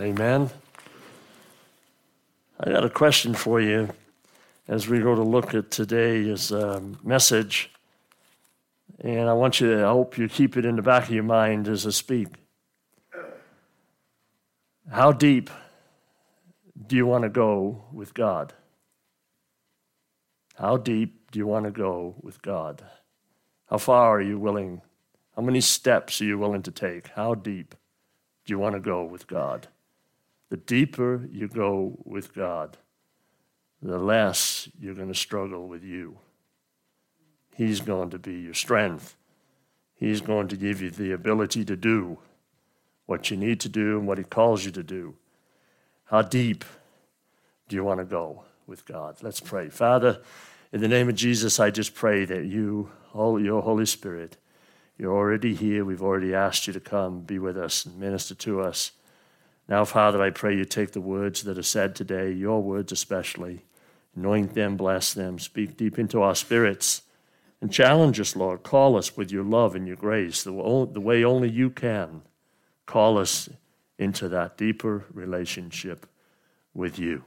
Amen. I got a question for you as we go to look at today's um, message. And I want you to, I hope you keep it in the back of your mind as I speak. How deep do you want to go with God? How deep do you want to go with God? How far are you willing? How many steps are you willing to take? How deep do you want to go with God? The deeper you go with God, the less you're going to struggle with you. He's going to be your strength. He's going to give you the ability to do what you need to do and what He calls you to do. How deep do you want to go with God? Let's pray. Father, in the name of Jesus, I just pray that you, your Holy Spirit, you're already here. We've already asked you to come, be with us, and minister to us. Now, Father, I pray you take the words that are said today, your words especially, anoint them, bless them, speak deep into our spirits, and challenge us, Lord. Call us with your love and your grace, the way only you can. Call us into that deeper relationship with you.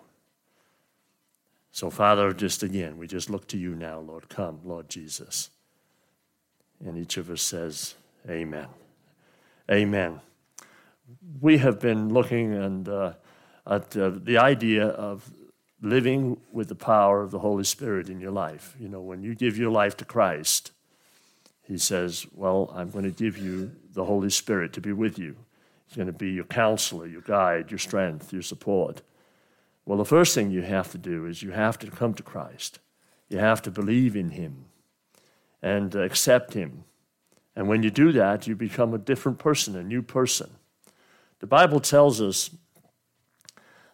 So, Father, just again, we just look to you now, Lord. Come, Lord Jesus. And each of us says, Amen. Amen. We have been looking and, uh, at uh, the idea of living with the power of the Holy Spirit in your life. You know, when you give your life to Christ, He says, Well, I'm going to give you the Holy Spirit to be with you. He's going to be your counselor, your guide, your strength, your support. Well, the first thing you have to do is you have to come to Christ. You have to believe in Him and accept Him. And when you do that, you become a different person, a new person. The Bible tells us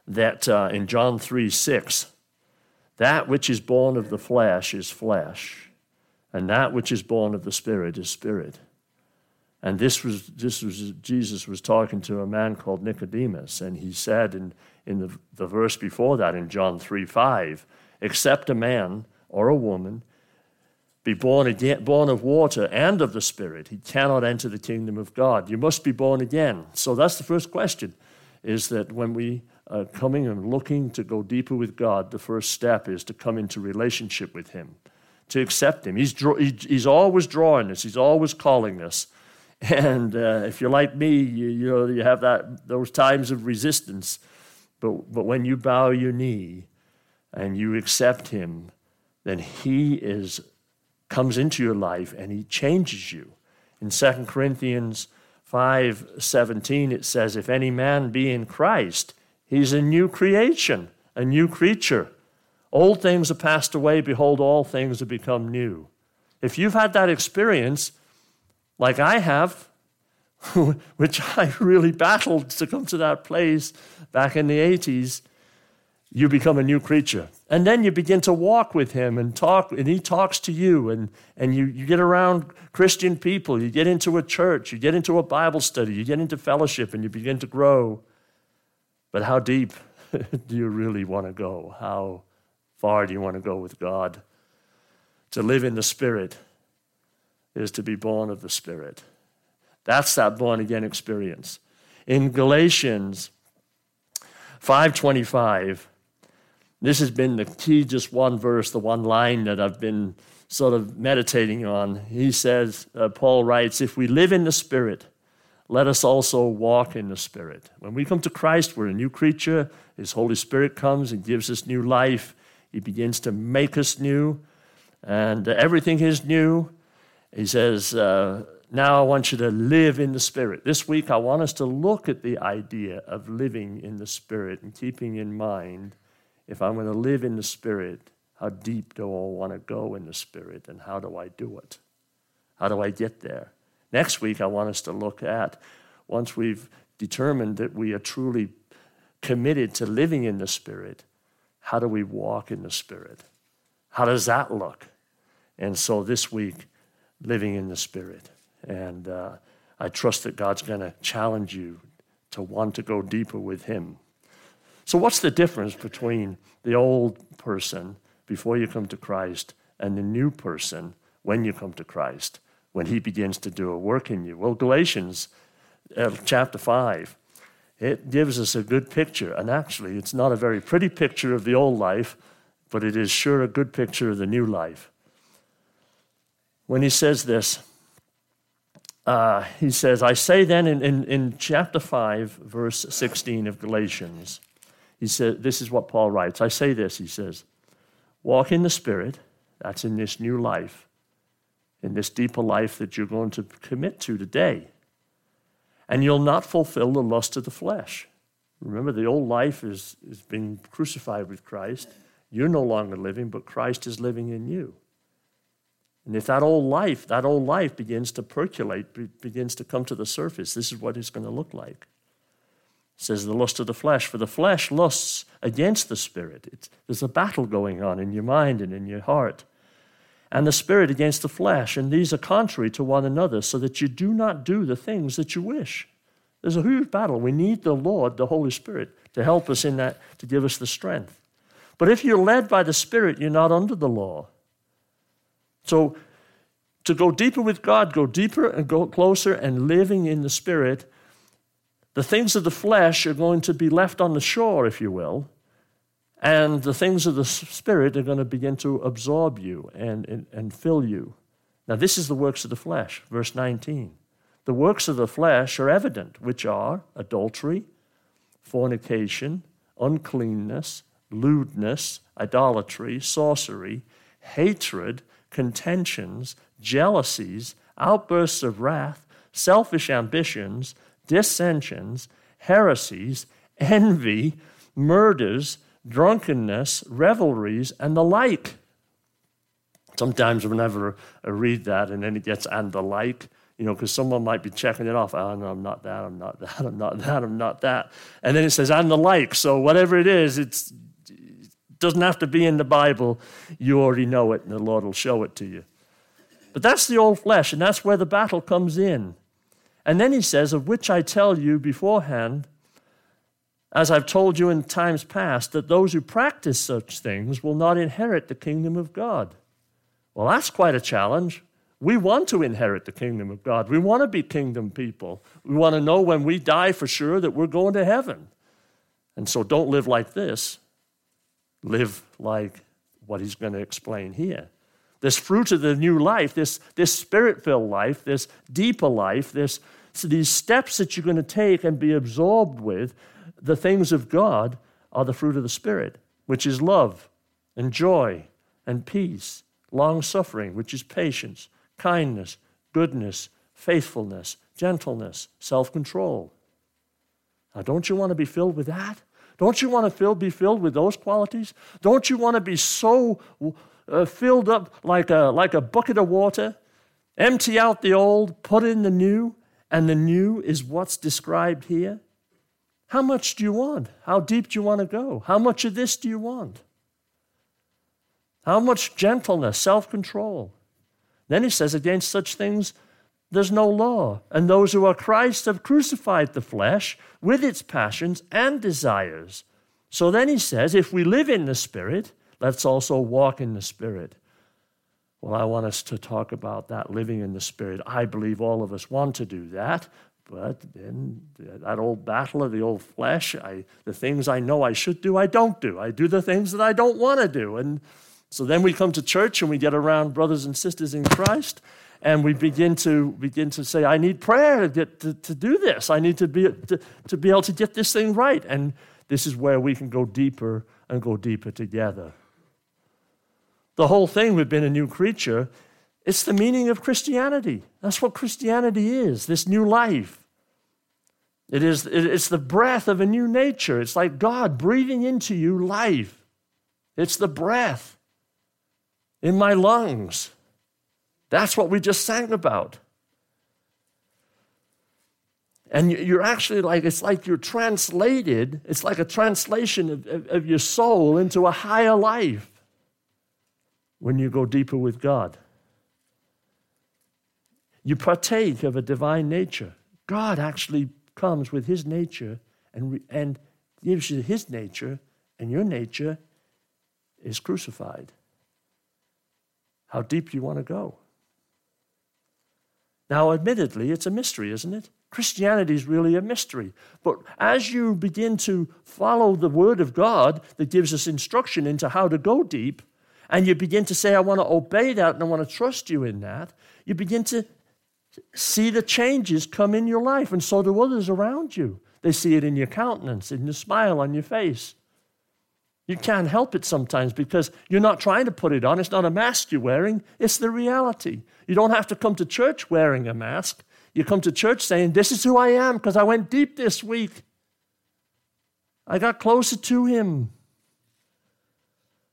that uh, in John 3 6, that which is born of the flesh is flesh, and that which is born of the Spirit is spirit. And this was, this was Jesus was talking to a man called Nicodemus, and he said in, in the, the verse before that, in John 3 5, except a man or a woman be born again, born of water and of the Spirit, he cannot enter the kingdom of God. You must be born again. So that's the first question: is that when we are coming and looking to go deeper with God, the first step is to come into relationship with Him, to accept Him. He's he's always drawing us. He's always calling us. And uh, if you're like me, you, you know you have that those times of resistance. But but when you bow your knee and you accept Him, then He is comes into your life and he changes you. In 2 Corinthians 5:17 it says if any man be in Christ he's a new creation, a new creature. Old things are passed away behold all things have become new. If you've had that experience like I have which I really battled to come to that place back in the 80s you become a new creature. And then you begin to walk with him and talk, and he talks to you, and, and you, you get around Christian people, you get into a church, you get into a Bible study, you get into fellowship, and you begin to grow. But how deep do you really want to go? How far do you want to go with God? To live in the Spirit is to be born of the Spirit. That's that born again experience. In Galatians 525, this has been the key, just one verse, the one line that I've been sort of meditating on. He says, uh, Paul writes, if we live in the Spirit, let us also walk in the Spirit. When we come to Christ, we're a new creature. His Holy Spirit comes and gives us new life. He begins to make us new, and uh, everything is new. He says, uh, Now I want you to live in the Spirit. This week, I want us to look at the idea of living in the Spirit and keeping in mind if I'm going to live in the Spirit, how deep do I want to go in the Spirit and how do I do it? How do I get there? Next week, I want us to look at, once we've determined that we are truly committed to living in the Spirit, how do we walk in the Spirit? How does that look? And so this week, living in the Spirit. And uh, I trust that God's going to challenge you to want to go deeper with Him. So, what's the difference between the old person before you come to Christ and the new person when you come to Christ, when He begins to do a work in you? Well, Galatians uh, chapter 5, it gives us a good picture. And actually, it's not a very pretty picture of the old life, but it is sure a good picture of the new life. When he says this, uh, he says, I say then in, in, in chapter 5, verse 16 of Galatians, he said, This is what Paul writes. I say this, he says, walk in the Spirit, that's in this new life, in this deeper life that you're going to commit to today. And you'll not fulfill the lust of the flesh. Remember, the old life is, is being crucified with Christ. You're no longer living, but Christ is living in you. And if that old life, that old life begins to percolate, begins to come to the surface, this is what it's going to look like. Says the lust of the flesh, for the flesh lusts against the spirit. It's, there's a battle going on in your mind and in your heart. And the spirit against the flesh, and these are contrary to one another, so that you do not do the things that you wish. There's a huge battle. We need the Lord, the Holy Spirit, to help us in that, to give us the strength. But if you're led by the Spirit, you're not under the law. So, to go deeper with God, go deeper and go closer and living in the Spirit, the things of the flesh are going to be left on the shore, if you will, and the things of the Spirit are going to begin to absorb you and, and, and fill you. Now, this is the works of the flesh, verse 19. The works of the flesh are evident, which are adultery, fornication, uncleanness, lewdness, idolatry, sorcery, hatred contentions, jealousies, outbursts of wrath, selfish ambitions, dissensions, heresies, envy, murders, drunkenness, revelries, and the like. Sometimes whenever I read that and then it gets and the like, you know, because someone might be checking it off. Oh, no, I'm not that, I'm not that, I'm not that, I'm not that. And then it says and the like. So whatever it is, it's doesn't have to be in the Bible. You already know it, and the Lord will show it to you. But that's the old flesh, and that's where the battle comes in. And then he says, Of which I tell you beforehand, as I've told you in times past, that those who practice such things will not inherit the kingdom of God. Well, that's quite a challenge. We want to inherit the kingdom of God. We want to be kingdom people. We want to know when we die for sure that we're going to heaven. And so don't live like this live like what he's going to explain here. This fruit of the new life, this, this spirit filled life, this deeper life, this, so these steps that you're going to take and be absorbed with, the things of God are the fruit of the Spirit, which is love and joy and peace, long suffering, which is patience, kindness, goodness, faithfulness, gentleness, self control. Now, don't you want to be filled with that? Don't you want to fill, be filled with those qualities? Don't you want to be so uh, filled up like a, like a bucket of water? Empty out the old, put in the new, and the new is what's described here? How much do you want? How deep do you want to go? How much of this do you want? How much gentleness, self control? Then he says, Against such things, there's no law. And those who are Christ have crucified the flesh with its passions and desires. So then he says, if we live in the Spirit, let's also walk in the Spirit. Well, I want us to talk about that living in the Spirit. I believe all of us want to do that, but then that old battle of the old flesh, I, the things I know I should do, I don't do. I do the things that I don't want to do. And so then we come to church and we get around brothers and sisters in Christ, and we begin to begin to say, I need prayer to, get, to, to do this. I need to be, to, to be able to get this thing right. And this is where we can go deeper and go deeper together. The whole thing we've been a new creature, it's the meaning of Christianity. That's what Christianity is, this new life. It is, it's the breath of a new nature. It's like God breathing into you life. It's the breath in my lungs. That's what we just sang about. And you're actually like, it's like you're translated, it's like a translation of, of, of, your soul into a higher life when you go deeper with God. You partake of a divine nature. God actually comes with his nature and, and gives you his nature, and your nature is crucified. How deep you want to go? Now, admittedly, it's a mystery, isn't it? Christianity is really a mystery. But as you begin to follow the Word of God that gives us instruction into how to go deep, and you begin to say, I want to obey that and I want to trust you in that, you begin to see the changes come in your life, and so do others around you. They see it in your countenance, in your smile on your face. You can't help it sometimes because you're not trying to put it on. It's not a mask you're wearing, it's the reality. You don't have to come to church wearing a mask. You come to church saying, This is who I am because I went deep this week. I got closer to him.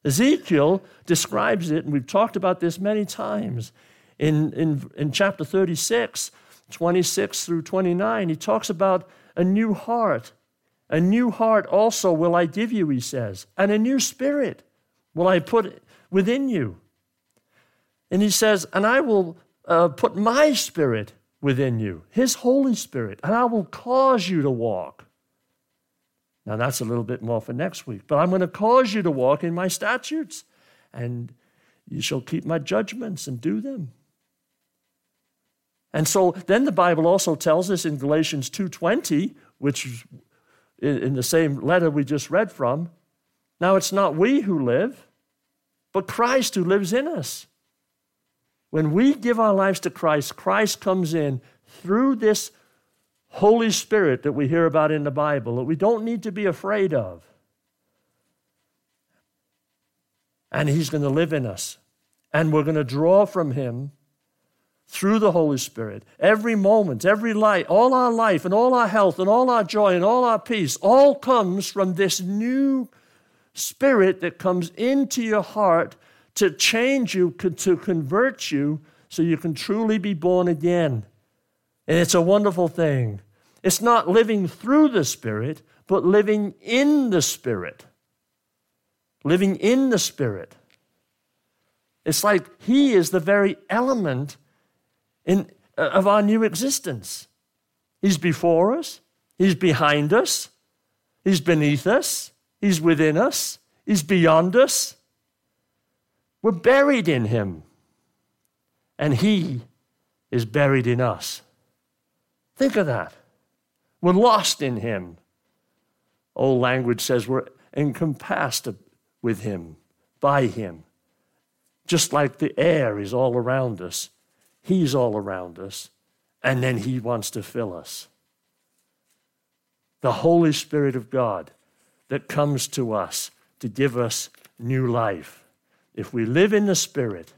Ezekiel describes it, and we've talked about this many times. In, in, in chapter 36, 26 through 29, he talks about a new heart. A new heart also will I give you, he says, and a new spirit will I put within you. And he says, and I will uh, put my spirit within you, his Holy Spirit, and I will cause you to walk. Now, that's a little bit more for next week, but I'm going to cause you to walk in my statutes, and you shall keep my judgments and do them. And so then the Bible also tells us in Galatians 2:20, which is in the same letter we just read from, now it's not we who live, but Christ who lives in us. When we give our lives to Christ, Christ comes in through this Holy Spirit that we hear about in the Bible that we don't need to be afraid of. And He's going to live in us. And we're going to draw from Him through the Holy Spirit. Every moment, every light, all our life and all our health and all our joy and all our peace all comes from this new spirit that comes into your heart to change you, to convert you so you can truly be born again. And it's a wonderful thing. It's not living through the Spirit, but living in the Spirit. Living in the Spirit. It's like He is the very element in, uh, of our new existence. He's before us, He's behind us, He's beneath us, He's within us, He's beyond us. We're buried in Him, and He is buried in us. Think of that. We're lost in Him. Old language says we're encompassed with Him, by Him. Just like the air is all around us, He's all around us, and then He wants to fill us. The Holy Spirit of God that comes to us to give us new life. If we live in the Spirit,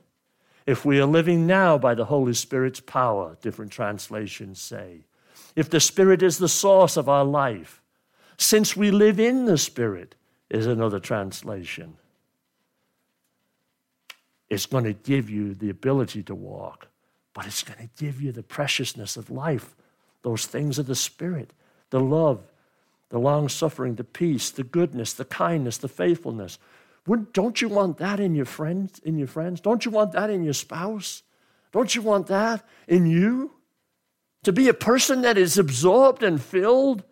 if we are living now by the Holy Spirit's power, different translations say, if the Spirit is the source of our life, since we live in the Spirit, is another translation. It's going to give you the ability to walk but it's going to give you the preciousness of life, those things of the Spirit, the love, the long suffering, the peace, the goodness, the kindness, the faithfulness. Don't you want that in your friends? In your friends, don't you want that in your spouse? Don't you want that in you? To be a person that is absorbed and filled,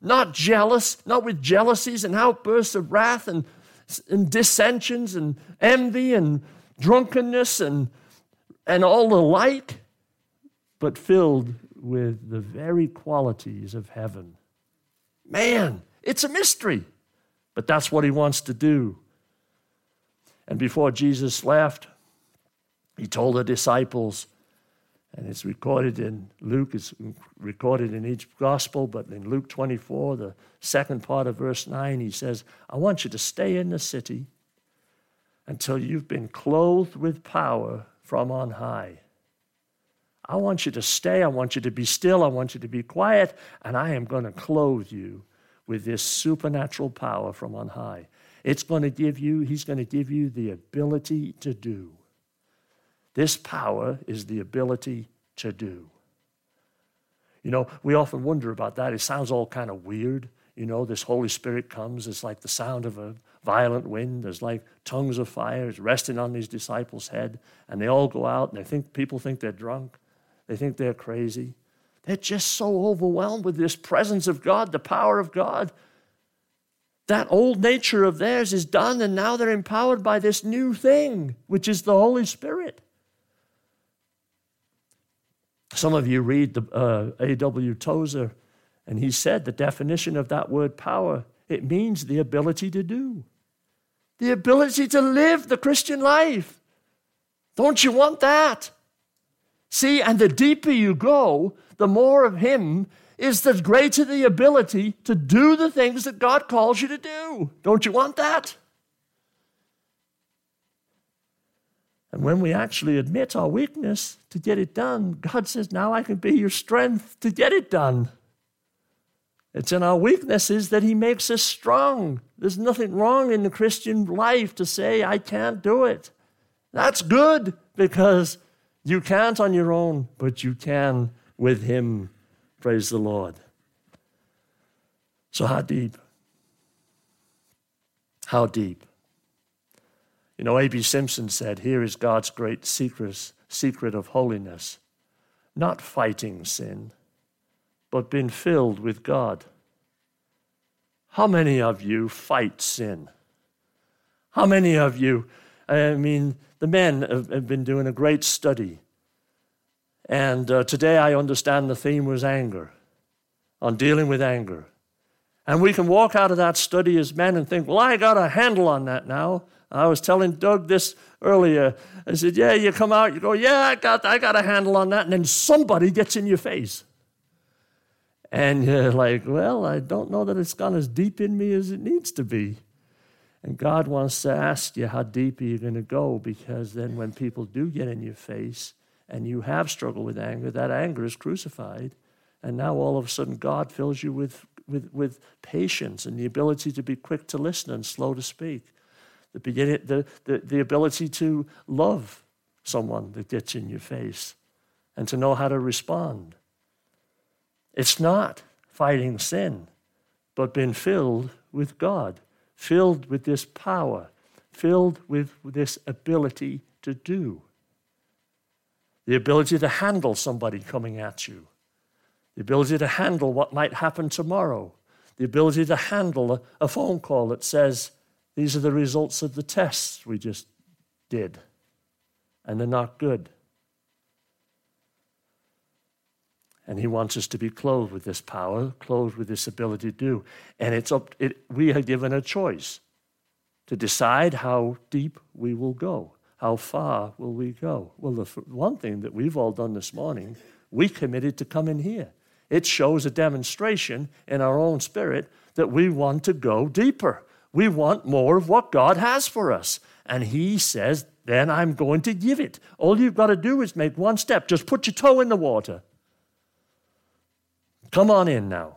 not jealous, not with jealousies and outbursts of wrath and, and dissensions and envy and drunkenness and and all the light, but filled with the very qualities of heaven. Man, it's a mystery, but that's what he wants to do. And before Jesus left, he told the disciples, and it's recorded in Luke, it's recorded in each gospel, but in Luke 24, the second part of verse 9, he says, I want you to stay in the city until you've been clothed with power from on high. I want you to stay. I want you to be still. I want you to be quiet. And I am going to clothe you with this supernatural power from on high. It's going to give you, He's going to give you the ability to do. This power is the ability to do. You know, we often wonder about that. It sounds all kind of weird. You know, this Holy Spirit comes, it's like the sound of a violent wind. There's like tongues of fire it's resting on these disciples' head, and they all go out and they think people think they're drunk. They think they're crazy. They're just so overwhelmed with this presence of God, the power of God. That old nature of theirs is done, and now they're empowered by this new thing, which is the Holy Spirit. Some of you read the uh, A.W. Tozer, and he said the definition of that word power it means the ability to do, the ability to live the Christian life. Don't you want that? See, and the deeper you go, the more of Him is the greater the ability to do the things that God calls you to do. Don't you want that? And when we actually admit our weakness to get it done, God says, Now I can be your strength to get it done. It's in our weaknesses that He makes us strong. There's nothing wrong in the Christian life to say, I can't do it. That's good because you can't on your own, but you can with Him. Praise the Lord. So, how deep? How deep? You know, A.B. Simpson said, Here is God's great secret, secret of holiness not fighting sin but being filled with God. How many of you fight sin? How many of you, I mean, the men have, been doing a great study. And uh, today I understand the theme was anger, on dealing with anger. And we can walk out of that study as men and think, well, I got a handle on that now. I was telling Doug this earlier. I said, yeah, you come out, you go, yeah, I got, I got a handle on that. And then somebody gets in your face. And you're like, well, I don't know that it's gone as deep in me as it needs to be. And God wants to ask you, how deep are you going to go? Because then when people do get in your face and you have struggled with anger, that anger is crucified. And now all of a sudden, God fills you with, with, with patience and the ability to be quick to listen and slow to speak. The, beginning, the, the, the ability to love someone that gets in your face and to know how to respond. It's not fighting sin, but being filled with God, filled with this power, filled with this ability to do. The ability to handle somebody coming at you, the ability to handle what might happen tomorrow, the ability to handle a, a phone call that says, These are the results of the tests we just did, and they're not good. And he wants us to be clothed with this power, clothed with this ability to do. And it's up, it, we are given a choice to decide how deep we will go. How far will we go? Well, the one thing that we've all done this morning, we committed to come in here. It shows a demonstration in our own spirit that we want to go deeper. We want more of what God has for us. And He says, then I'm going to give it. All you've got to do is make one step. Just put your toe in the water. Come on in now.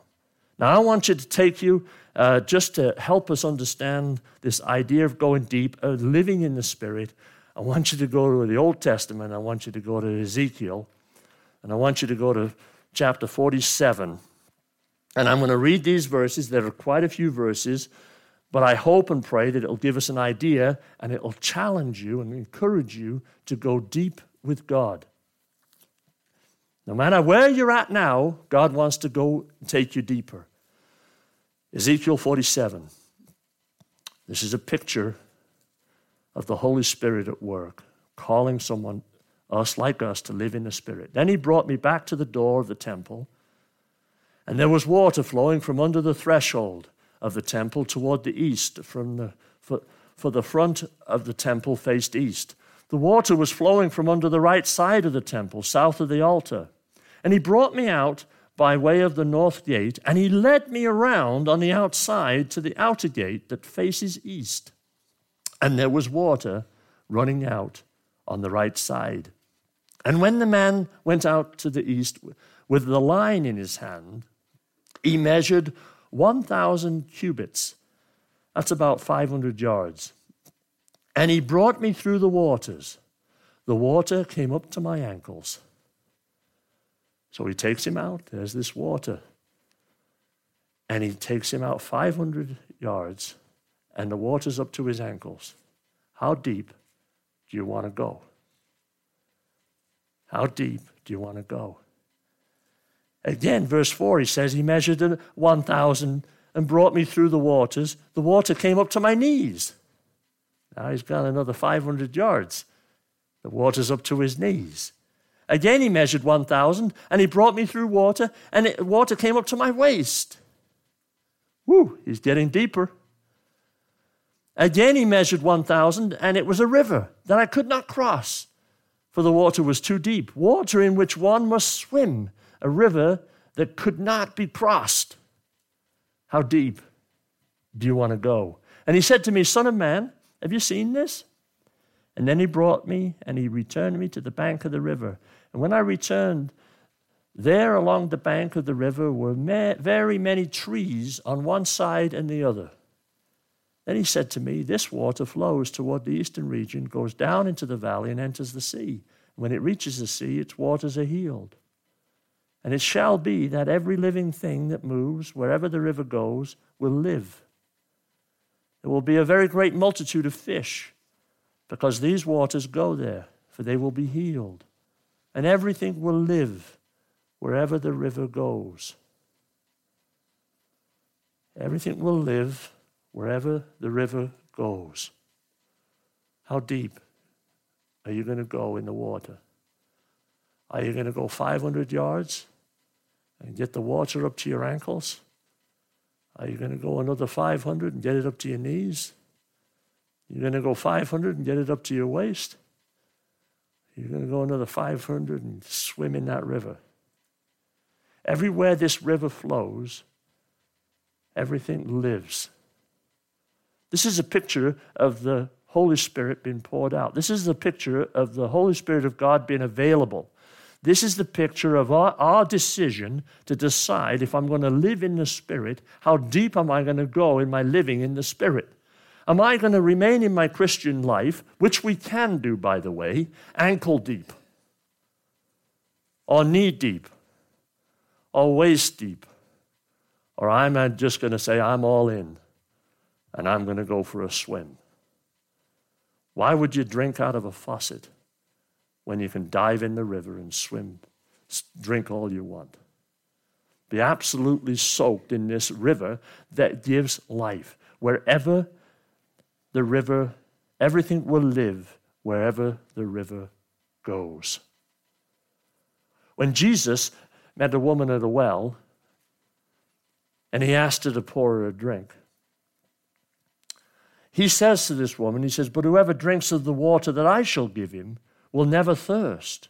Now, I want you to take you uh, just to help us understand this idea of going deep, of living in the Spirit. I want you to go to the Old Testament. I want you to go to Ezekiel. And I want you to go to chapter 47. And I'm going to read these verses. There are quite a few verses, but I hope and pray that it'll give us an idea and it'll challenge you and encourage you to go deep with God. No matter where you're at now, God wants to go and take you deeper. Ezekiel 47. This is a picture of the Holy Spirit at work, calling someone, us like us, to live in the Spirit. Then he brought me back to the door of the temple, and there was water flowing from under the threshold of the temple toward the east, from the, for, for the front of the temple faced east. The water was flowing from under the right side of the temple, south of the altar. And he brought me out by way of the north gate, and he led me around on the outside to the outer gate that faces east. And there was water running out on the right side. And when the man went out to the east with the line in his hand, he measured 1,000 cubits. That's about 500 yards. And he brought me through the waters. The water came up to my ankles. So he takes him out. There's this water. And he takes him out 500 yards, and the water's up to his ankles. How deep do you want to go? How deep do you want to go? Again, verse 4, he says, He measured 1,000 and brought me through the waters. The water came up to my knees. Now he's gone another 500 yards. The water's up to his knees. Again, he measured 1,000, and he brought me through water, and it, water came up to my waist. Woo, he's getting deeper. Again, he measured 1,000, and it was a river that I could not cross, for the water was too deep, water in which one must swim, a river that could not be crossed. How deep do you want to go? And he said to me, Son of man, have you seen this? And then he brought me and he returned me to the bank of the river. And when I returned, there along the bank of the river were ma- very many trees on one side and the other. Then he said to me, This water flows toward the eastern region, goes down into the valley, and enters the sea. When it reaches the sea, its waters are healed. And it shall be that every living thing that moves, wherever the river goes, will live. There will be a very great multitude of fish, because these waters go there, for they will be healed. And everything will live wherever the river goes. Everything will live wherever the river goes. How deep are you going to go in the water? Are you going to go 500 yards and get the water up to your ankles? Are you going to go another 500 and get it up to your knees? You're going to go 500 and get it up to your waist? You're going to go another 500 and swim in that river. Everywhere this river flows, everything lives. This is a picture of the Holy Spirit being poured out. This is the picture of the Holy Spirit of God being available this is the picture of our, our decision to decide if I'm going to live in the Spirit, how deep am I going to go in my living in the Spirit? Am I going to remain in my Christian life, which we can do, by the way, ankle deep, or knee deep, or waist deep? Or I'm just going to say, I'm all in and I'm going to go for a swim? Why would you drink out of a faucet? When you can dive in the river and swim, drink all you want. Be absolutely soaked in this river that gives life. Wherever the river, everything will live wherever the river goes. When Jesus met a woman at a well and he asked her to pour her a drink, he says to this woman, He says, But whoever drinks of the water that I shall give him will never thirst.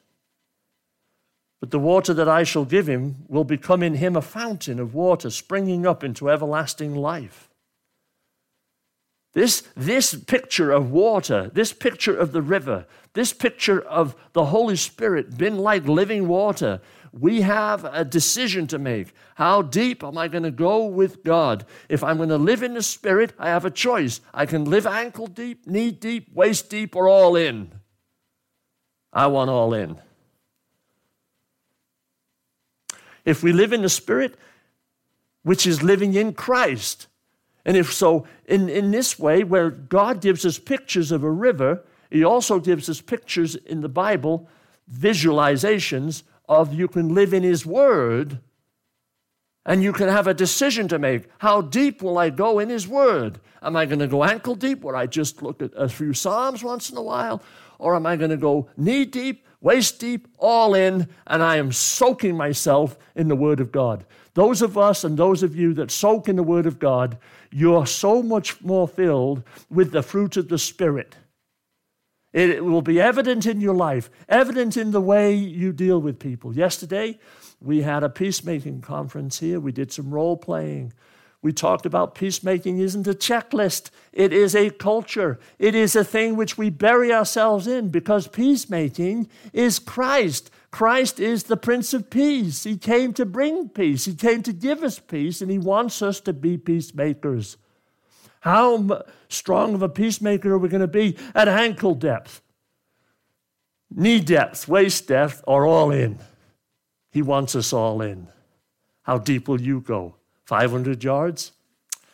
But the water that I shall give him will become in him a fountain of water springing up into everlasting life. This, this picture of water, this picture of the river, this picture of the Holy Spirit being like living water, we have a decision to make. How deep am I going to go with God? If I'm going to live in the Spirit, I have a choice. I can live ankle deep, knee deep, waist deep, or all in. I want all in. If we live in the Spirit, which is living in Christ, and if so, in, in this way, where God gives us pictures of a river, He also gives us pictures in the Bible, visualizations of you can live in His Word and you can have a decision to make. How deep will I go in His Word? Am I going to go ankle deep where I just look at a few Psalms once in a while? Or am I going to go knee deep, waist deep, all in, and I am soaking myself in the Word of God? Those of us and those of you that soak in the Word of God, you're so much more filled with the fruit of the Spirit. It will be evident in your life, evident in the way you deal with people. Yesterday, we had a peacemaking conference here. We did some role playing. We talked about peacemaking isn't a checklist, it is a culture. It is a thing which we bury ourselves in because peacemaking is Christ. Christ is the Prince of Peace. He came to bring peace, He came to give us peace, and He wants us to be peacemakers. How strong of a peacemaker are we going to be at ankle depth, knee depth, waist depth, or all in? He wants us all in. How deep will you go? 500 yards?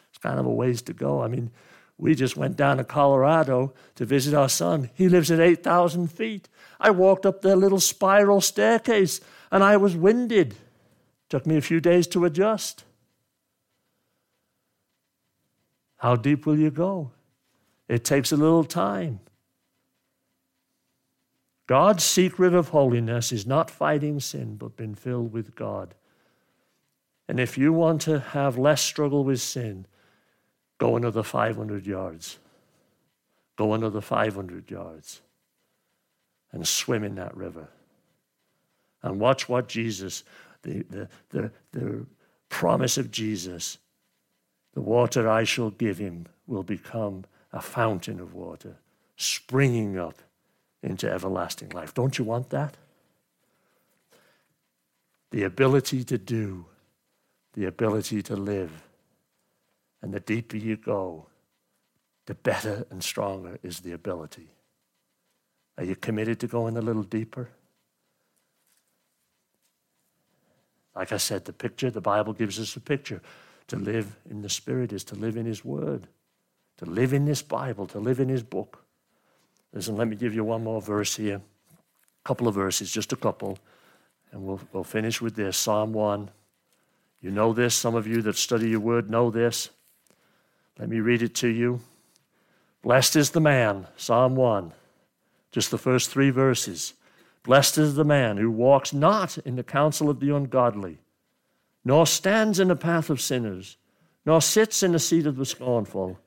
It's kind of a ways to go. I mean, we just went down to Colorado to visit our son. He lives at 8,000 feet. I walked up the little spiral staircase and I was winded. Took me a few days to adjust. How deep will you go? It takes a little time. God's secret of holiness is not fighting sin, but being filled with God. And if you want to have less struggle with sin, go another 500 yards. Go another 500 yards and swim in that river. And watch what Jesus, the, the, the, the promise of Jesus, the water I shall give him will become a fountain of water, springing up into everlasting life. Don't you want that? The ability to do, the ability to live. And the deeper you go, the better and stronger is the ability. Are you committed to going a little deeper? Like I said, the picture, the Bible gives us a picture. To live in the Spirit is to live in His Word, to live in this Bible, to live in His book. Listen, let me give you one more verse here. A couple of verses, just a couple. And we'll, we'll finish with this Psalm 1. You know this. Some of you that study your word know this. Let me read it to you. Blessed is the man, Psalm 1, just the first three verses. Blessed is the man who walks not in the counsel of the ungodly, nor stands in the path of sinners, nor sits in the seat of the scornful.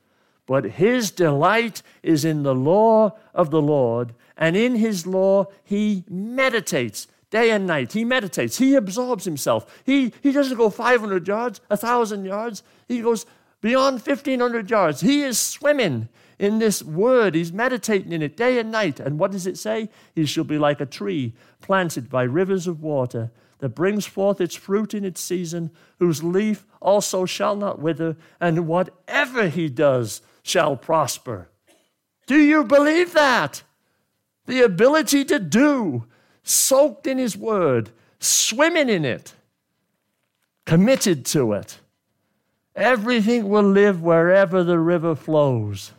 But his delight is in the law of the Lord, and in his law he meditates day and night. He meditates, he absorbs himself. He, he doesn't go 500 yards, 1,000 yards, he goes beyond 1,500 yards. He is swimming in this word. He's meditating in it day and night. And what does it say? He shall be like a tree planted by rivers of water that brings forth its fruit in its season, whose leaf also shall not wither, and whatever he does shall prosper. Do you believe that? The ability to do, soaked in his word, swimming in it, committed to it. Everything will live wherever the river flows.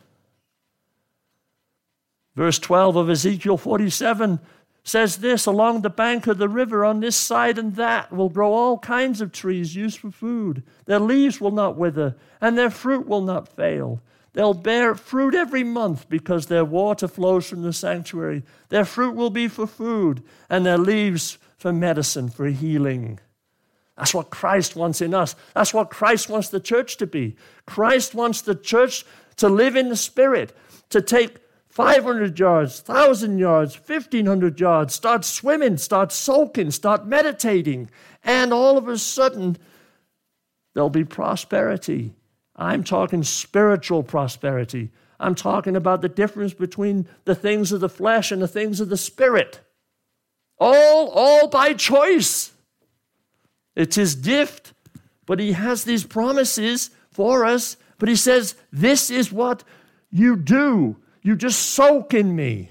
Verse 12 of Ezekiel 47 says this Along the bank of the river, on this side and that, will grow all kinds of trees used for food. Their leaves will not wither, and their fruit will not fail. They'll bear fruit every month because their water flows from the sanctuary. Their fruit will be for food, and their leaves for medicine, for healing. That's what Christ wants in us. That's what Christ wants the church to be. Christ wants the church to live in the Spirit, to take 500 yards, 1,000 yards, 1,500 yards, start swimming, start soaking, start meditating, and all of a sudden, there'll be prosperity. I'm talking spiritual prosperity. I'm talking about the difference between the things of the flesh and the things of the spirit. All, all by choice. It's his gift, but he has these promises for us. But he says, This is what you do. You just soak in me.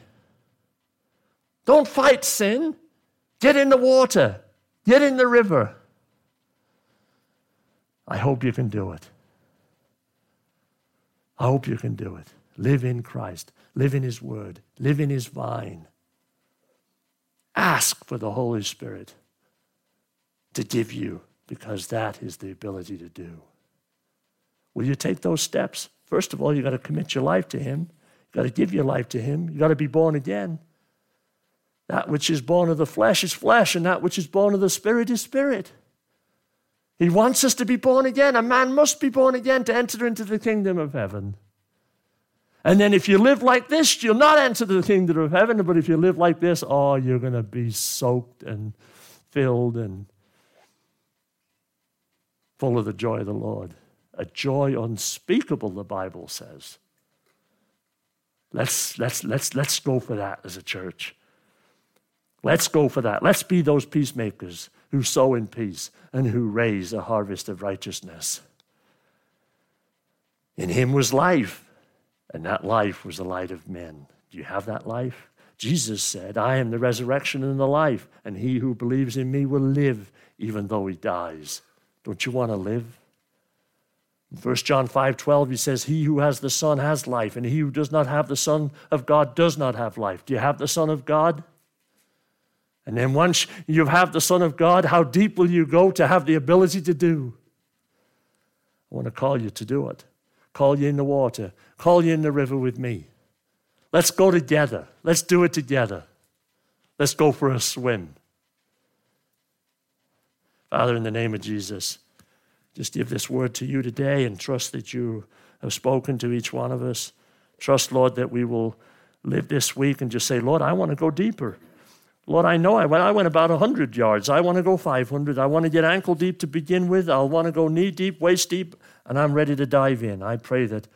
Don't fight sin. Get in the water, get in the river. I hope you can do it. I hope you can do it. Live in Christ, live in His Word, live in His vine. Ask for the Holy Spirit to give you, because that is the ability to do. Will you take those steps? First of all, you've got to commit your life to Him. You've got to give your life to Him. You've got to be born again. That which is born of the flesh is flesh, and that which is born of the Spirit is spirit. He wants us to be born again. A man must be born again to enter into the kingdom of heaven. And then if you live like this, you'll not enter the kingdom of heaven. But if you live like this, oh, you're going to be soaked and filled and full of the joy of the Lord. A joy unspeakable, the Bible says. Let's, let's, let's, let's go for that as a church. Let's go for that. Let's be those peacemakers who sow in peace and who raise a harvest of righteousness. In him was life, and that life was the light of men. Do you have that life? Jesus said, I am the resurrection and the life, and he who believes in me will live even though he dies. Don't you want to live? 1 John 5 12, he says, He who has the Son has life, and he who does not have the Son of God does not have life. Do you have the Son of God? And then once you have the Son of God, how deep will you go to have the ability to do? I want to call you to do it. Call you in the water, call you in the river with me. Let's go together. Let's do it together. Let's go for a swim. Father, in the name of Jesus, just give this word to you today and trust that you have spoken to each one of us. Trust, Lord, that we will live this week and just say, Lord, I want to go deeper. Lord, I know I went, I went about 100 yards. I want to go 500. I want to get ankle deep to begin with. I'll want to go knee deep, waist deep, and I'm ready to dive in. I pray that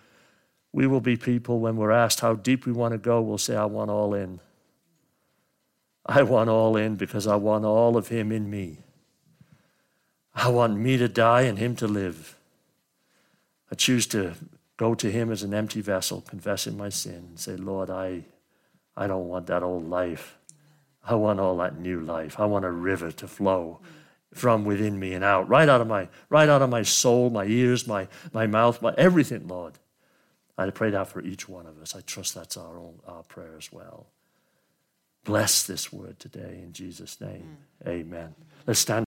we will be people when we're asked how deep we want to go, we'll say, I want all in. I want all in because I want all of Him in me. I want me to die and Him to live. I choose to go to Him as an empty vessel, confessing my sin, and say, Lord, I, I don't want that old life. I want all that new life. I want a river to flow from within me and out, right out of my, right out of my soul, my ears, my, my mouth, my everything, Lord. I pray that for each one of us. I trust that's our own our prayer as well. Bless this word today in Jesus' name. Amen. Let's stand.